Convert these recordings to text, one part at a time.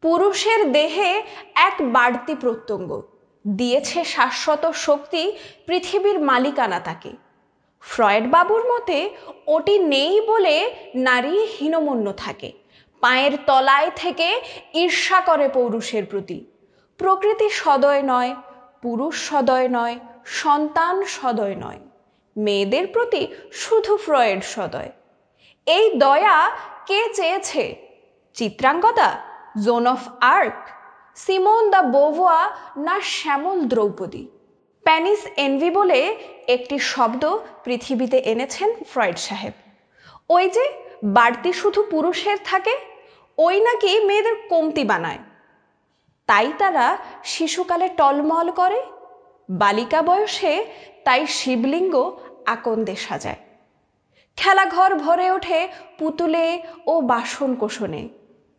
পুরুষের দেহে এক বাড়তি প্রত্যঙ্গ। দিয়েছে শাশ্বত শক্তি পৃথিবীর মালিকানা তাকে। ফ্রয়েড বাবুর মতে, ওটি নেই বলে নারী হীনমন্য থাকে। পায়ের তলায় থেকে ঈর্ষা করে পৌরুষের প্রতি। প্রকৃতি সদয় নয়, পুরুষ সদয় নয়, সন্তান সদয় নয়। মেয়েদের প্রতি শুধু ফ্রয়েড সদয়। এই দয়া কে চেয়েছে? Chitrangada? Joan of Arc, Simone de Beauvoir না শ্যামল দ্রৌপদী? প্যানিস এনভি বলে একটি শব্দ পৃথিবীতে এনেছেন ফ্রয়েড সাহেব। ওই যে বাড়তি শুধু পুরুষের থাকে, ওই নাকি মেয়েদের কমতি বানায়। তাই তারা শিশুকালে টলমল করে, বালিকা বয়সে তাই শিবলিঙ্গ আকন্দে সাজায়। খেলাঘর ভরে ওঠে পুতুলে ও বাসন কোষণে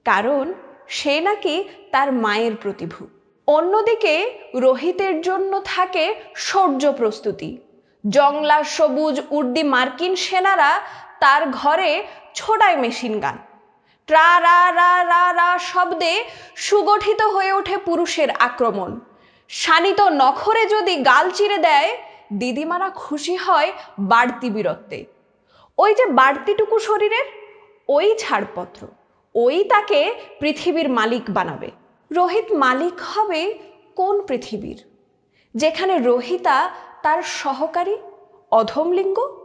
কারণ সে নাকি তার মায়ের প্রতিভু। অন্যদিকে রোহিতের জন্য থাকে শৌর্য প্রস্তুতি। জংলা, সবুজ, উর্দি মার্কিন সেনারা তার ঘরে ছোটায় মেশিন গান। ট্রা, রা রা রা রা শব্দে সুগঠিত হয়ে ওঠে পুরুষের আক্রমণ। শানিত নখরে যদি গাল চিরে দেয়, দিদিমারা খুশি হয় বাড়তি বীরত্বে। ওই যে বাড়তিটুকু শরীরের, ওই ছাড়পত্র। ওই তাকে পৃথিবীর মালিক বানাবে। রোহিত মালিক হবে কোন পৃথিবীর? যেখানে রোহিতা তার সহকারী অধমলিঙ্গ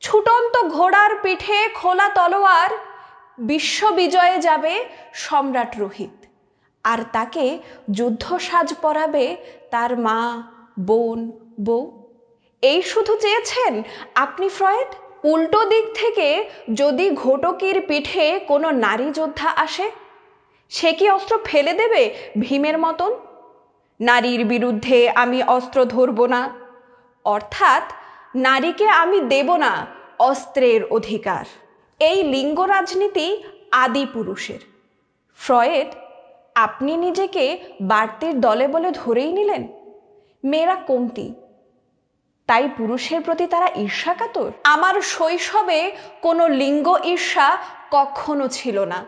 ছুটন্ত ঘোড়ার পিঠে খোলা তলোয়ার বিশ্ব বিজয়ে যাবে সম্রাট রোহিত। আর তাকে যুদ্ধ সাজ পরাবে তার মা, বোন, বউ। এই শুধু চেয়েছেন আপনি ফ্রয়েড? উল্টো দিক থেকে যদি ঘটকির পিঠে কোনো নারী যোদ্ধা আসে, সে কি অস্ত্র ফেলে দেবে ভীমের মতন? নারীর বিরুদ্ধে আমি অস্ত্র ধরব না, অর্থাৎ নারীকে আমি দেব না অস্ত্রের অধিকার। এই লিঙ্গ রাজনীতি আদি পুরুষের। ফ্রয়েড, আপনি নিজেকে বাড়তির দলে বলে ধরেই নিলেন। মেয়েরা কমতি। তাই পুরুষের প্রতি তারা ঈর্ষাকাতর? আমার শৈশবে কোনো লিঙ্গ ঈর্ষা কখনো ছিল না।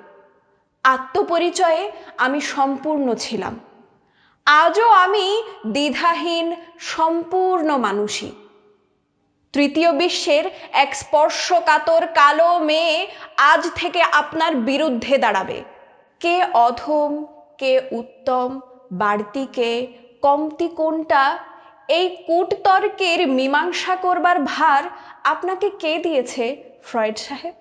আত্মপরিচয়ে আমি সম্পূর্ণ ছিলাম। আজও আমি দ্বিধাহীন, সম্পূর্ণ মানুষই। তৃতীয় বিশ্বের এক স্পর্শকাতর কালো মেয়ে আজ থেকে আপনার বিরুদ্ধে দাঁড়াবে। কে অধম, কে উত্তম, বাড়তি কে কমতি কোনটা এই কূটতর্কের মীমাংসা করবার ভার আপনাকে কে দিয়েছে? ফ্রয়েড সাহেব।